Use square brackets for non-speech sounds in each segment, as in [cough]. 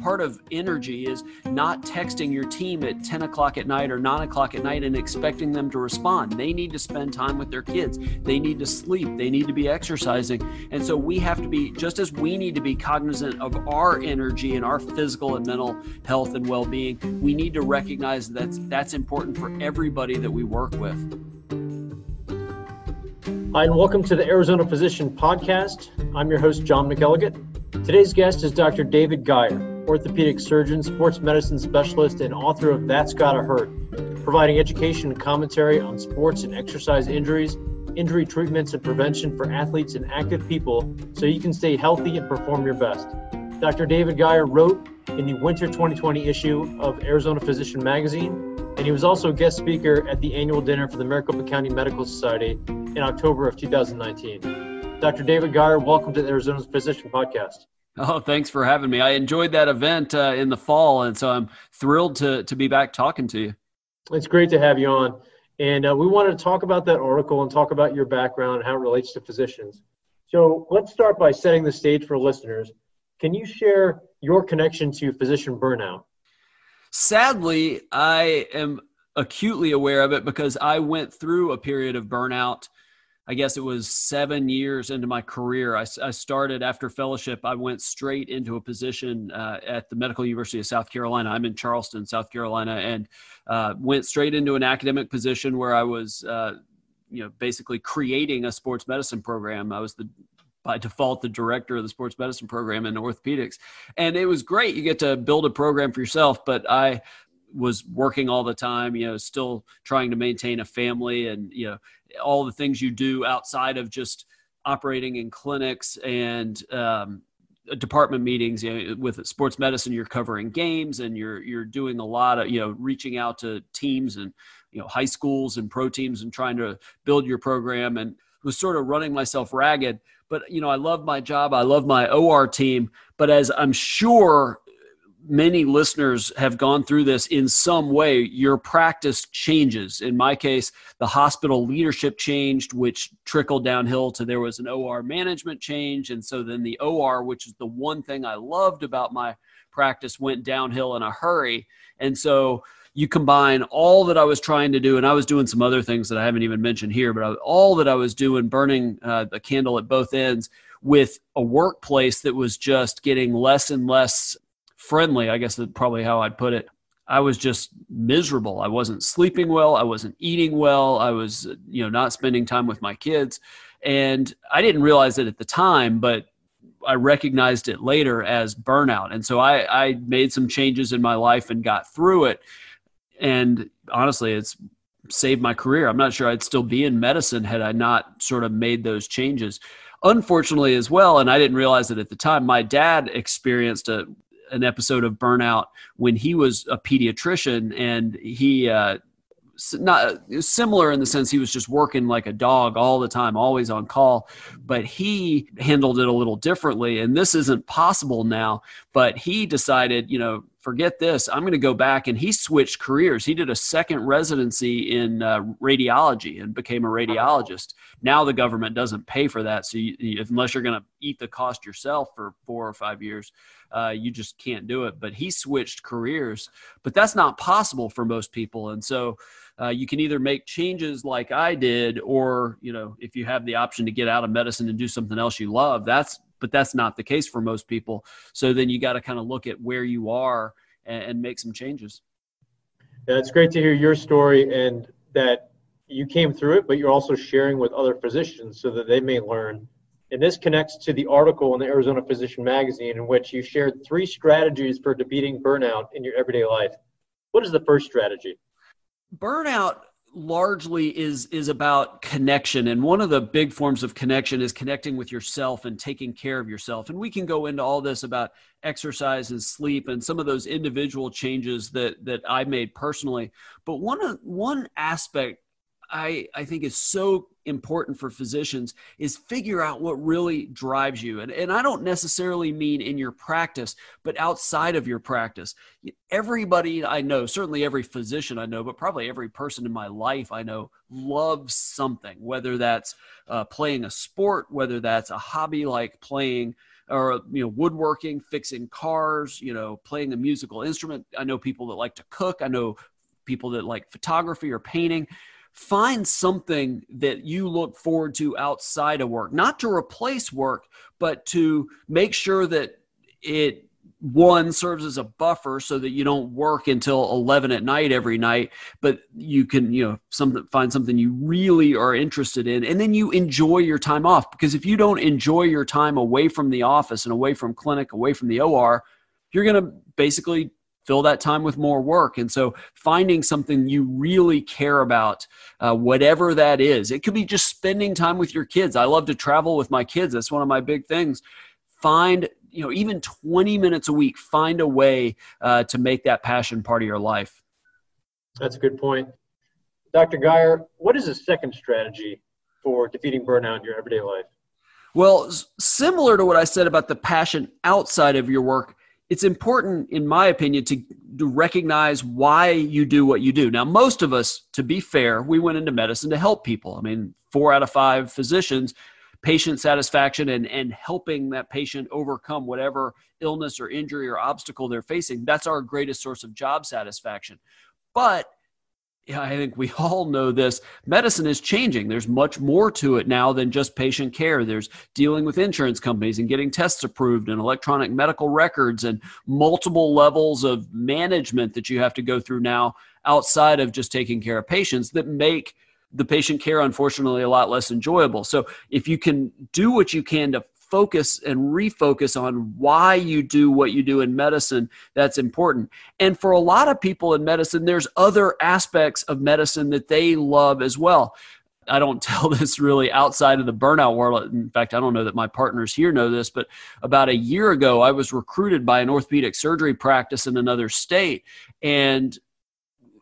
part of energy is not texting your team at 10 o'clock at night or 9 o'clock at night and expecting them to respond. They need to spend time with their kids. They need to sleep. They need to be exercising. And so we have to be, just as we need to be cognizant of our energy and our physical and mental health and well being, we need to recognize that that's important for everybody that we work with. Hi, and welcome to the Arizona Physician Podcast. I'm your host, John McElligott. Today's guest is Dr. David Geier, orthopedic surgeon, sports medicine specialist, and author of That's Gotta Hurt, providing education and commentary on sports and exercise injuries, injury treatments, and prevention for athletes and active people so you can stay healthy and perform your best. Dr. David Geier wrote in the winter 2020 issue of Arizona Physician Magazine and he was also a guest speaker at the annual dinner for the Maricopa County Medical Society in October of 2019. Dr. David Geier, welcome to the Arizona Physician Podcast. Oh, thanks for having me. I enjoyed that event uh, in the fall, and so I'm thrilled to to be back talking to you. It's great to have you on, and uh, we wanted to talk about that article and talk about your background and how it relates to physicians. So let's start by setting the stage for listeners. Can you share your connection to physician burnout? Sadly, I am acutely aware of it because I went through a period of burnout. I guess it was seven years into my career. I, I started after fellowship. I went straight into a position uh, at the Medical University of South Carolina. I'm in Charleston, South Carolina, and uh, went straight into an academic position where I was, uh, you know, basically creating a sports medicine program. I was the by default the director of the sports medicine program in orthopedics and it was great you get to build a program for yourself but i was working all the time you know still trying to maintain a family and you know all the things you do outside of just operating in clinics and um, department meetings you know, with sports medicine you're covering games and you're you're doing a lot of you know reaching out to teams and you know high schools and pro teams and trying to build your program and was sort of running myself ragged but you know, I love my job. I love my OR team. But as I'm sure many listeners have gone through this in some way, your practice changes. In my case, the hospital leadership changed, which trickled downhill to there was an OR management change. And so then the OR, which is the one thing I loved about my practice, went downhill in a hurry. And so you combine all that I was trying to do, and I was doing some other things that I haven't even mentioned here, but all that I was doing, burning uh, the candle at both ends, with a workplace that was just getting less and less friendly. I guess that's probably how I'd put it. I was just miserable. I wasn't sleeping well. I wasn't eating well. I was, you know, not spending time with my kids. And I didn't realize it at the time, but I recognized it later as burnout. And so I, I made some changes in my life and got through it and honestly it's saved my career i'm not sure i'd still be in medicine had i not sort of made those changes unfortunately as well and i didn't realize it at the time my dad experienced a an episode of burnout when he was a pediatrician and he uh, not similar in the sense he was just working like a dog all the time, always on call, but he handled it a little differently. And this isn't possible now, but he decided, you know, forget this. I'm going to go back. And he switched careers. He did a second residency in uh, radiology and became a radiologist. Now the government doesn't pay for that. So you, unless you're going to eat the cost yourself for four or five years, uh, you just can't do it. But he switched careers. But that's not possible for most people. And so uh, you can either make changes like I did, or you know, if you have the option to get out of medicine and do something else you love, that's but that's not the case for most people. So then you got to kind of look at where you are and, and make some changes. Yeah, it's great to hear your story and that you came through it, but you're also sharing with other physicians so that they may learn. And this connects to the article in the Arizona Physician Magazine in which you shared three strategies for defeating burnout in your everyday life. What is the first strategy? Burnout largely is is about connection. And one of the big forms of connection is connecting with yourself and taking care of yourself. And we can go into all this about exercise and sleep and some of those individual changes that that I made personally. But one one aspect I, I think is so important for physicians is figure out what really drives you. And, and I don't necessarily mean in your practice, but outside of your practice. Everybody I know, certainly every physician I know, but probably every person in my life I know loves something, whether that's uh, playing a sport, whether that's a hobby like playing or you know woodworking fixing cars you know playing a musical instrument i know people that like to cook i know people that like photography or painting find something that you look forward to outside of work not to replace work but to make sure that it one serves as a buffer so that you don't work until 11 at night every night but you can you know something find something you really are interested in and then you enjoy your time off because if you don't enjoy your time away from the office and away from clinic away from the OR you're going to basically fill that time with more work. And so finding something you really care about uh, whatever that is it could be just spending time with your kids. I love to travel with my kids. That's one of my big things. Find you know even 20 minutes a week find a way uh, to make that passion part of your life. That's a good point. Dr geier what is a second strategy for defeating burnout in your everyday life? Well similar to what i said about the passion outside of your work it's important in my opinion to, to recognize why you do what you do now most of us to be fair we went into medicine to help people i mean four out of five physicians patient satisfaction and, and helping that patient overcome whatever illness or injury or obstacle they're facing. That's our greatest source of job satisfaction. But yeah, I think we [laughs] all know this. Medicine is changing. There's much more to it now than just patient care. There's dealing with insurance companies and getting tests approved and electronic medical records and multiple levels of management that you have to go through now outside of just taking care of patients that make the patient care unfortunately a lot less enjoyable so if you can do what you can to focus and refocus on why you do what you do in medicine that's important and for a lot of people in medicine there's other aspects of medicine that they love as well I don't [laughs] tell this really outside of the burnout world. In fact, I don't know that my partners here know this, but about a year ago, I was recruited by an orthopedic surgery practice in another state. And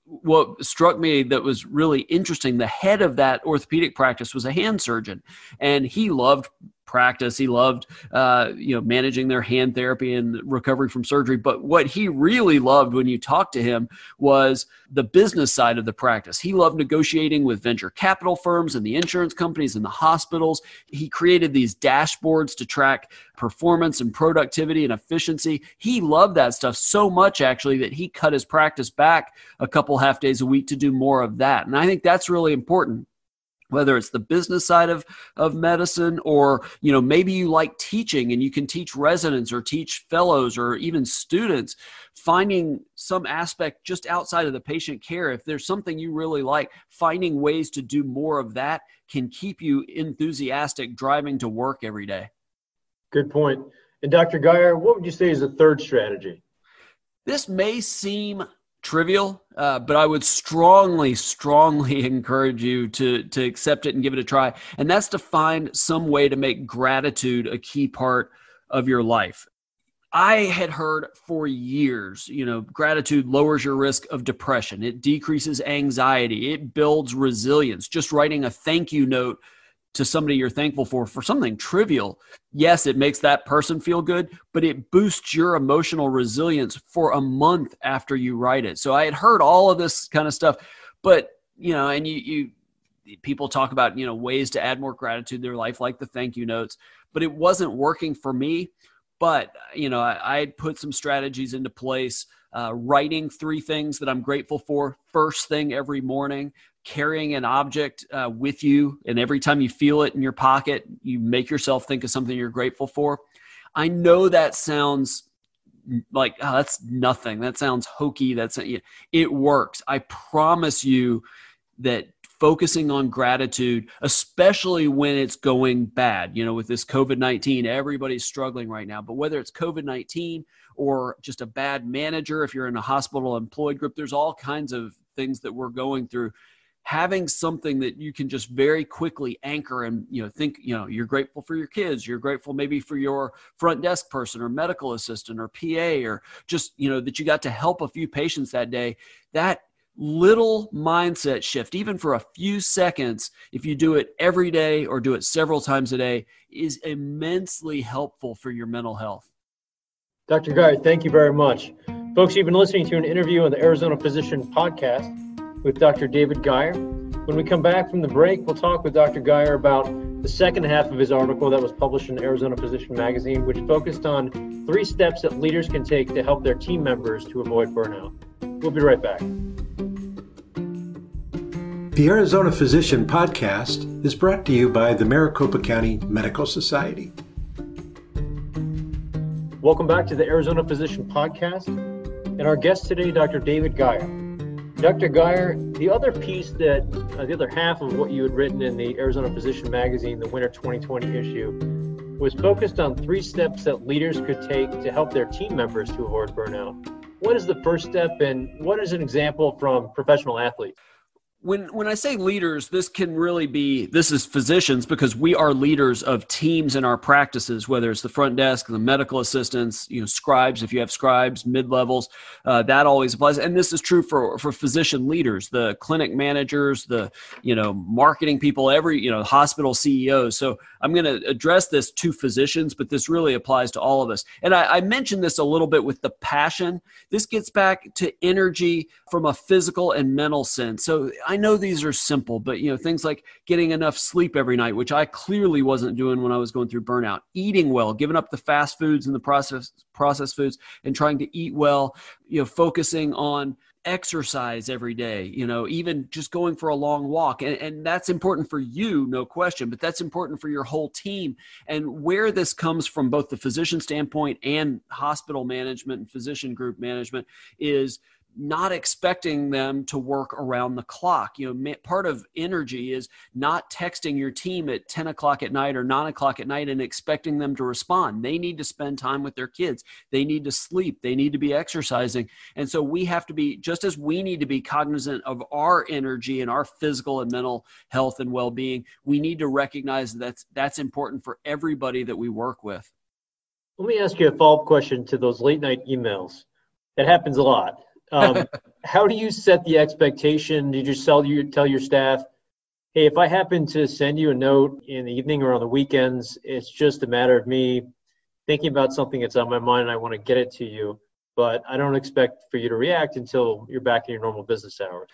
what struck me that was really interesting the head of that orthopedic practice was a hand surgeon and he loved practice. He loved, uh, you know, managing their hand therapy and recovery from surgery. But what he really loved when you talked to him was the business side of the practice. He loved negotiating with venture capital firms and the insurance companies and the hospitals. He created these dashboards to track performance and productivity and efficiency. He loved that stuff so much, actually, that he cut his practice back a couple half days a week to do more of that. And I think that's really important whether it's the business side of, of medicine or you know maybe you like teaching and you can teach residents or teach fellows or even students finding some aspect just outside of the patient care. If there's something you really like finding ways to do more of that can keep you enthusiastic driving to work every day. Good point. And dr geier what would you say is the third strategy? This may seem trivial, uh, but I would strongly, strongly [laughs] encourage you to to accept it and give it a try. And that's to find some way to make gratitude a key part of your life. I had heard for years, you know, gratitude lowers your risk of depression. It decreases anxiety. It builds resilience. Just writing a thank you note to somebody you're thankful for for something trivial yes it makes that person feel good but it boosts your emotional resilience for a month after you write it. So i had heard all of this kind of stuff but you know and you you people talk about you know ways to add more gratitude to their life like the thank you notes but it wasn't working for me but you know i, I put some strategies into place uh, writing three things that i'm grateful for first thing every morning carrying an object uh, with you, and every time you feel it in your pocket, you make yourself think of something you're grateful for. I know that sounds like oh, that's nothing. That sounds hokey. That's it works. I promise you that focusing on gratitude, especially when it's going bad. You know, with this COVID 19, everybody's struggling right now. But whether it's COVID 19 or just a bad manager, if you're in a hospital employed group, there's all kinds of things that we're going through having something that you can just very quickly anchor and you know think you know you're grateful for your kids you're grateful maybe for your front desk person or medical assistant or pa or just you know that you got to help a few patients that day that little mindset shift even for a few seconds if you do it every day or do it several times a day is immensely helpful for your mental health dr geier thank you very much folks you've been listening to an interview on the arizona physician podcast with Dr. David Geier. When we come back from the break, we'll talk with Dr. Geier about the second half of his article that was published in Arizona Physician Magazine, which focused on three steps that leaders can take to help their team members to avoid burnout. We'll be right back. The Arizona Physician Podcast is brought to you by the Maricopa County Medical Society. Welcome back to the Arizona Physician Podcast. And our guest today, Dr. David Geier. Dr. Geier, the other piece that, uh, the other half of what you had written in the Arizona Physician Magazine, the winter 2020 issue, was focused on three steps that leaders could take to help their team members to avoid burnout. What is the first step, and what is an example from professional athletes? When when I say leaders, this can really be this is physicians because we are leaders of teams in our practices, whether it's the front desk, the medical assistants, you know, scribes. If you have scribes, mid levels, uh, that always applies. And this is true for for physician leaders, the clinic managers, the you know marketing people, every you know hospital CEOs. So I'm going to address this to physicians, but this really applies to all of us. And I, I mentioned this a little bit with the passion. This gets back to energy from a physical and mental sense. So I know these are simple, but you know, things like getting enough sleep every night, which I clearly wasn't doing when I was going through burnout, eating well, giving up the fast foods and the process processed foods and trying to eat well, you know, focusing on exercise every day you know even just going for a long walk. And, and that's important for you no question but that's important for your whole team. And where this comes from both the physician standpoint and hospital management and physician group management is not expecting them to work around the clock. You know, part of energy is not texting your team at 10 o'clock at night or 9 o'clock at night and expecting them to respond. They need to spend time with their kids. They need to sleep. They need to be exercising. And so we have to be, just as we need to be cognizant of our energy and our physical and mental health and well being, we need to recognize that that's, that's important for everybody that we work with. Let me ask you a follow up question to those late night emails. It happens a lot um, [laughs] how do you set the expectation? Do you just tell you tell your staff, hey, if I happen to send you a note in the evening or on the weekends, it's just a matter of me thinking about something that's on my mind and I want to get it to you, but I don't expect for you to react until you're back in your normal business hours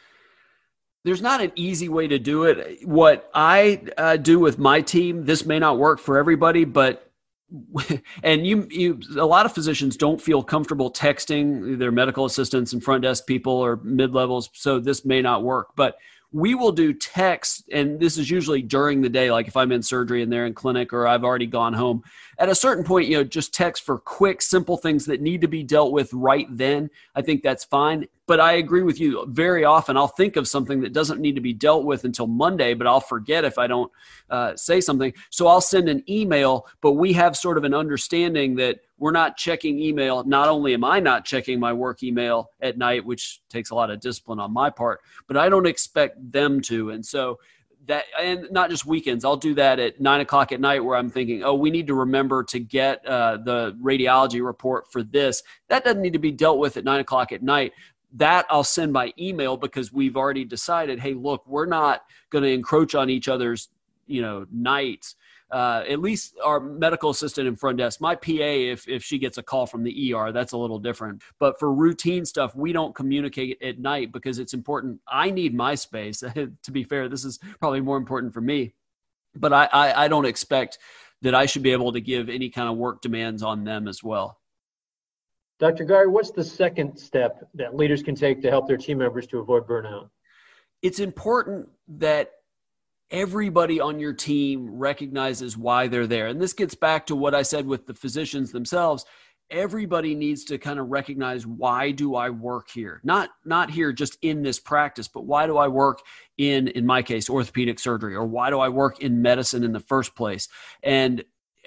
there's not an easy way to do it. What I uh, do with my team, this may not work for everybody, but [laughs] and you, you a lot of physicians don't feel comfortable texting their medical assistants and front desk people or mid levels so this may not work but we will do text and this is usually during the day like if i'm in surgery and they're in clinic or i've already gone home. At a certain point you know just text for quick simple things that need to be dealt with right then. I think that's fine. But i agree with you. Very often i'll think of something that doesn't need to be dealt with until monday but i'll forget if i don't uh, say something. So i'll send an email but we have sort of an understanding that we're not checking email. Not only am I not checking my work email at night, which takes a lot of discipline on my part, but I don't expect them to. And so that, and not just weekends, I'll do that at nine o'clock at night where I'm thinking, oh, we need to remember to get uh, the radiology report for this. That doesn't need to be dealt with at nine o'clock at night that I'll send by email because we've already decided, hey, look, we're not going to encroach on each other's, you know, nights uh, at least our medical assistant and front desk. My PA, if if she gets a call from the ER, that's a little different. But for routine stuff, we don't communicate at night because it's important. I need my space. [laughs] to be fair, this is probably more important for me. But I, I, I don't expect that I should be able to give any kind of work demands on them as well. Dr. Geier, what's the second step that leaders can take to help their team members to avoid burnout? It's important that everybody on your team recognizes why they're there. And this gets back to what I said with the physicians themselves. Everybody needs to kind of recognize why do I work here? Not not here just in this practice, but why do I work in in my case orthopedic surgery or why do I work in medicine in the first place? And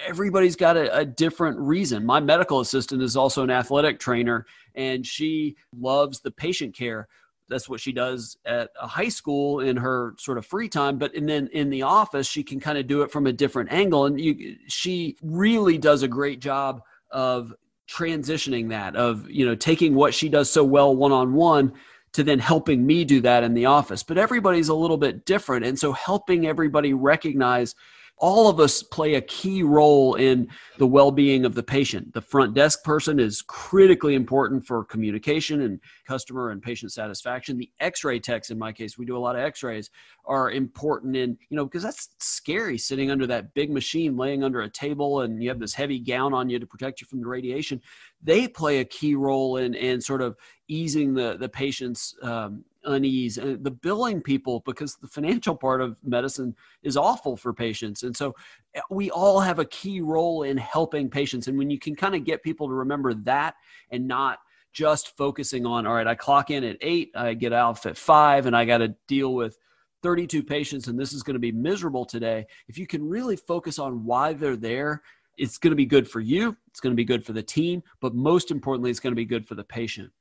everybody's got a, a, different reason. My medical assistant is also an athletic trainer and she loves the patient care that's what she does at a high school in her sort of free time but and then in the office she can kind of do it from a different angle and you she really does a great job of transitioning that of you know taking what she does so well one on one to then helping me do that in the office. But everybody's a little bit different and so helping everybody recognize all of us play a key role in the well-being of the patient. The front desk person is critically important for communication and customer and patient satisfaction. The x-ray techs in my case we do a lot of x-rays are important in you know because that's scary sitting under that big machine laying under a table and you have this heavy gown on you to protect you from the radiation. They play a key role in in sort of easing the the patient's um, unease and the billing people because the financial part of medicine is awful for patients. And so eh, we all have a key role in helping patients. And when you can kind of get people to remember that and not just focusing on all right i clock in at eight i get out at five and i got to deal with 32 patients and this is going to be miserable today if you can really focus on why they're there it's going to be good for you it's going to be good for the team but most importantly it's going to be good for the patient.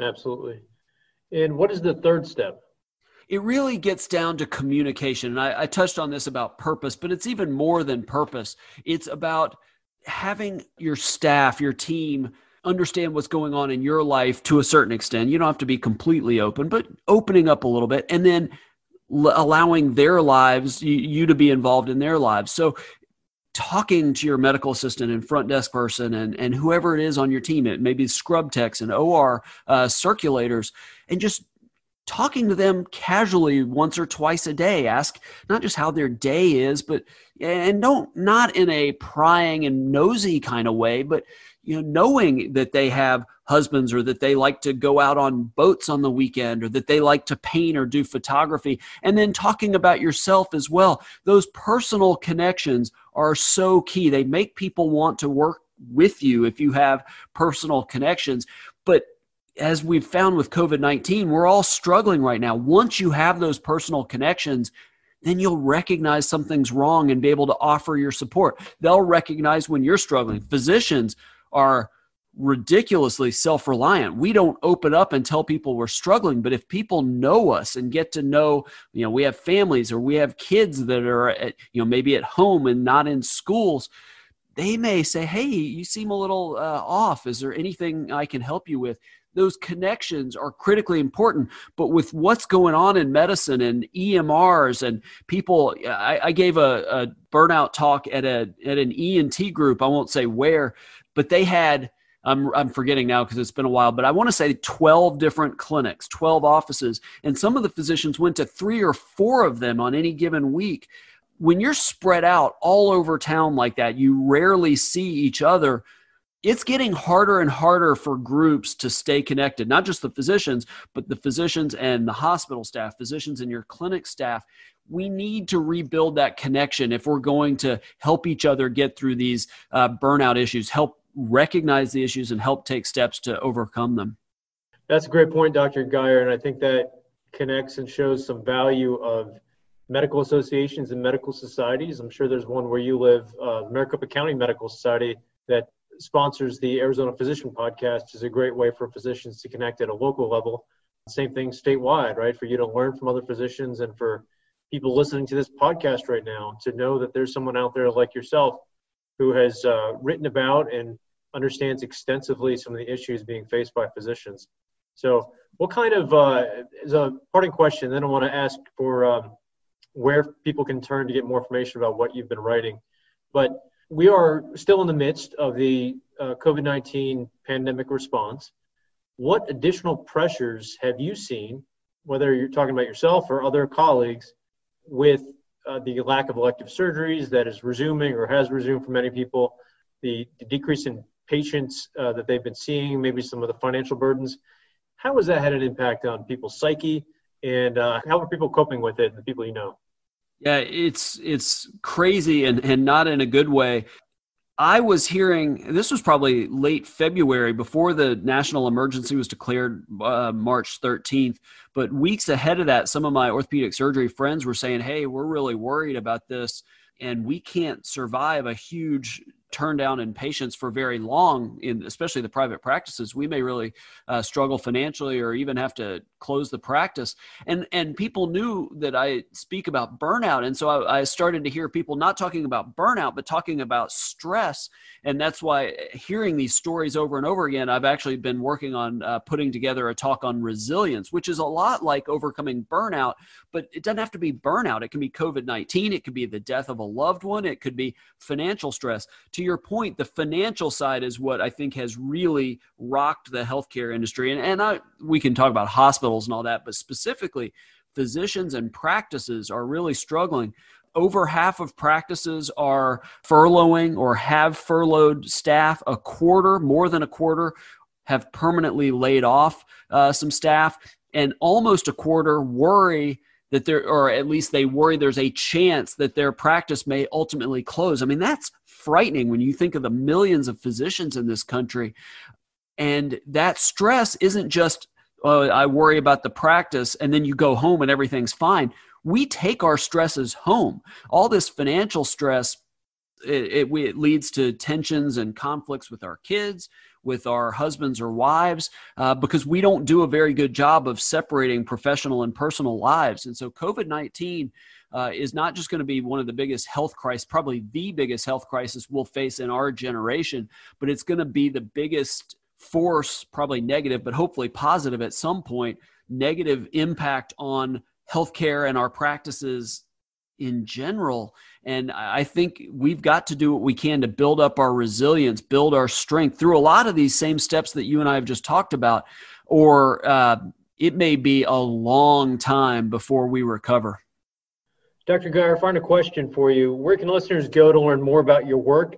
Absolutely and what is the third step? It really gets down to communication. And I, I, touched on this about purpose, but it's even more than purpose. It's about having your staff, your team, understand what's going on in your life to a certain extent. You don't have to be completely open, but opening up a little bit and then l- allowing their lives, you, you to be involved in their lives. So talking to your medical assistant and front desk person and, and whoever it is on your team, it maybe scrub techs and OR uh, circulators, and just talking to them casually once or twice a day. Ask not just how their day is, but and don't not in a prying and nosy kind of way, but you know knowing that they have husbands or that they like to go out on boats on the weekend or that they like to paint or do photography and then talking about yourself as well those personal connections are so key they make people want to work with you if you have personal connections but as we've found with COVID 19, we're all struggling right now. Once you have those personal connections, then you'll recognize something's wrong and be able to offer your support. They'll recognize when you're struggling. Physicians are ridiculously self-reliant. We don't open up and tell people we're struggling, but if people know us and get to know, you know, we have families or we have kids that are at, you know, maybe at home and not in schools, they may say, "Hey, you seem a little uh, off. Is there anything I can help you with?" Those connections are critically important. But with what's going on in medicine and EMRs and people, I, I gave a, a burnout talk at a at an ENT group. I won't say where, but they had I'm, I'm forgetting now because it's been a while, but I want to say 12 different clinics, 12 offices, and some of the physicians went to three or four of them on any given week. When you're spread out all over town like that, you rarely see each other. It's getting harder and harder for groups to stay connected, not just the physicians, but the physicians and the hospital staff, physicians and your clinic staff. We need to rebuild that connection if we're going to help each other get through these uh, burnout issues, help recognize the issues and help take steps to overcome them. That's a great point, Dr. Geier, and I think that connects and shows some value of medical associations and medical societies. I'm sure there's one where you live, uh, Maricopa County Medical Society, that sponsors the Arizona Physician Podcast, is a great way for physicians to connect at a local level. Same thing statewide, right? For you to learn from other physicians and for people listening to this podcast right now to know that there's someone out there like yourself who has uh, written about and understands extensively some of the issues being faced by physicians. So, what kind of uh, is a parting question? Then I want to ask for um, where people can turn to get more information about what you've been writing. But we are still in the midst of the uh, COVID 19 pandemic response. What additional pressures have you seen, whether you're talking about yourself or other colleagues, with uh, the lack of elective surgeries that is resuming or has resumed for many people, the, the decrease in patients uh, that they've been seeing, maybe some of the financial burdens. How has that had an impact on people's psyche, and uh, how are people coping with it? The people you know. Yeah, it's it's crazy and and not in a good way. I was hearing this was probably late February before the national emergency was declared uh, March 13th. But weeks ahead of that, some of my orthopedic surgery friends were saying, "Hey, we're really worried about this, and we can't survive a huge turn down in patients for very long in especially the private practices we may really uh, struggle financially or even have to close the practice. And and people knew that i speak about burnout. And so I, I started to hear people not talking about burnout but talking about stress. And that's why hearing these stories over and over again i've actually been working on uh, putting together a talk on resilience which is a lot like overcoming burnout but it doesn't have to be burnout it can be covid-19 it could be the death of a loved one it could be financial stress to your point, the financial side is what I think has really rocked the healthcare industry. And, and I, we can talk about hospitals and all that, but specifically, physicians and practices are really struggling. Over half of practices are furloughing or have furloughed staff. A quarter, more than a quarter, have permanently laid off uh, some staff. And almost a quarter worry that there, or at least they worry there's a chance that their practice may ultimately close. I mean, that's frightening when you think of the millions of physicians in this country. And that stress isn't just, oh, I worry about the practice and then you go home and everything's fine. We take our stresses home. All this financial stress, it, it, it leads to tensions and conflicts with our kids with our husbands or wives uh, because we don't do a very good job of separating professional and personal lives. And so COVID 19 uh, is not just going to be one of the biggest health crises, probably the biggest health crisis we'll face in our generation, but it's going to be the biggest force, probably negative, but hopefully positive at some point, negative impact on healthcare and our practices in general. And I think we've got to do what we can to build up our resilience, build our strength through a lot of these same steps that you and I have just talked about. Or uh, it may be a long time before we recover. Dr. Geier, I find a question for you. Where can listeners go to learn more about your work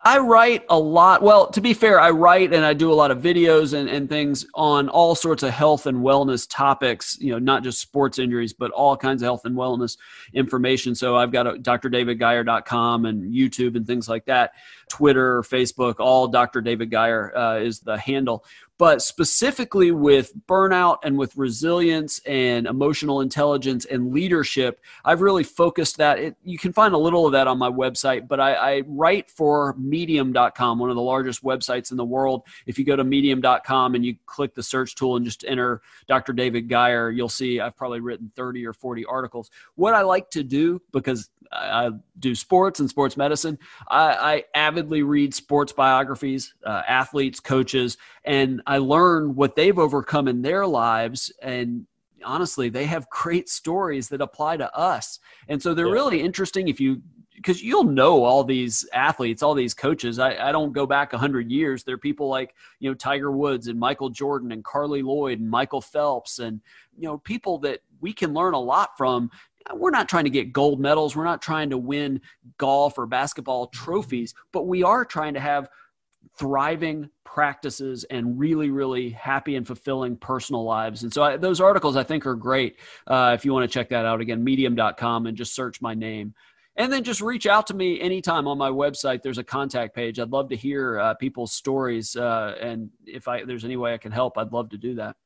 I write a lot. Well, to be fair, I write and I do a lot of videos and, and things on all sorts of health and wellness topics, you know, not just sports injuries, but all kinds of health and wellness information. So I've got a drdavidgeier.com and YouTube and things like that, Twitter, Facebook, all Dr. David Geier uh, is the handle but specifically with burnout and with resilience and emotional intelligence and leadership i've really focused that. It, you can find a little of that on my website but I, I, write for medium.com one of the largest websites in the world. If you go to medium.com and you click the search tool and just enter dr david geier you'll see i've probably written 30 or 40 articles. What i like to do because I do sports and sports medicine. I, I avidly read sports biographies, uh, athletes, coaches, and I learn what they've overcome in their lives. And honestly, they have great stories that apply to us. And so they're yeah. really interesting if you because you'll know all these athletes, all these coaches. I, I don't go back hundred years. There are people like you know Tiger Woods and Michael Jordan and Carli Lloyd and Michael Phelps and you know people that we can learn a lot from we're not trying to get gold medals. We're not trying to win golf or basketball trophies, but we are trying to have thriving practices and really, really happy and fulfilling personal lives. And so I, those articles I think are great. Uh, if you want to check that out again, medium.com and just search my name. And then just reach out to me anytime on my website. There's a contact page. I'd love to hear uh, people's stories. Uh, and if I, there's any way I can help, I'd love to do that.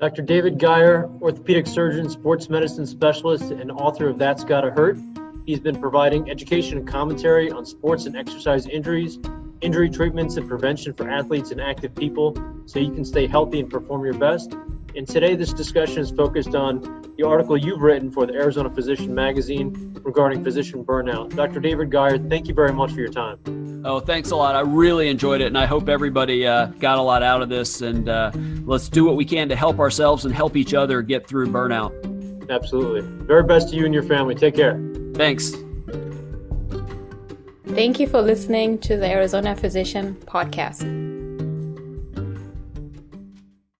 Dr. David Geier, orthopedic surgeon, sports medicine specialist, and author of That's Gotta Hurt. He's been providing education and commentary on sports and exercise injuries, injury treatments, and prevention for athletes and active people so you can stay healthy and perform your best. And today, this discussion is focused on the article you've written for the Arizona Physician magazine regarding physician burnout. Dr. David Geier, thank you very much for your time. Oh, thanks a lot. I really enjoyed it, and I hope everybody uh, got a lot out of this. And uh, let's do what we can to help ourselves and help each other get through burnout. Absolutely. Very best to you and your family. Take care. Thanks. Thank you for listening to the Arizona Physician Podcast.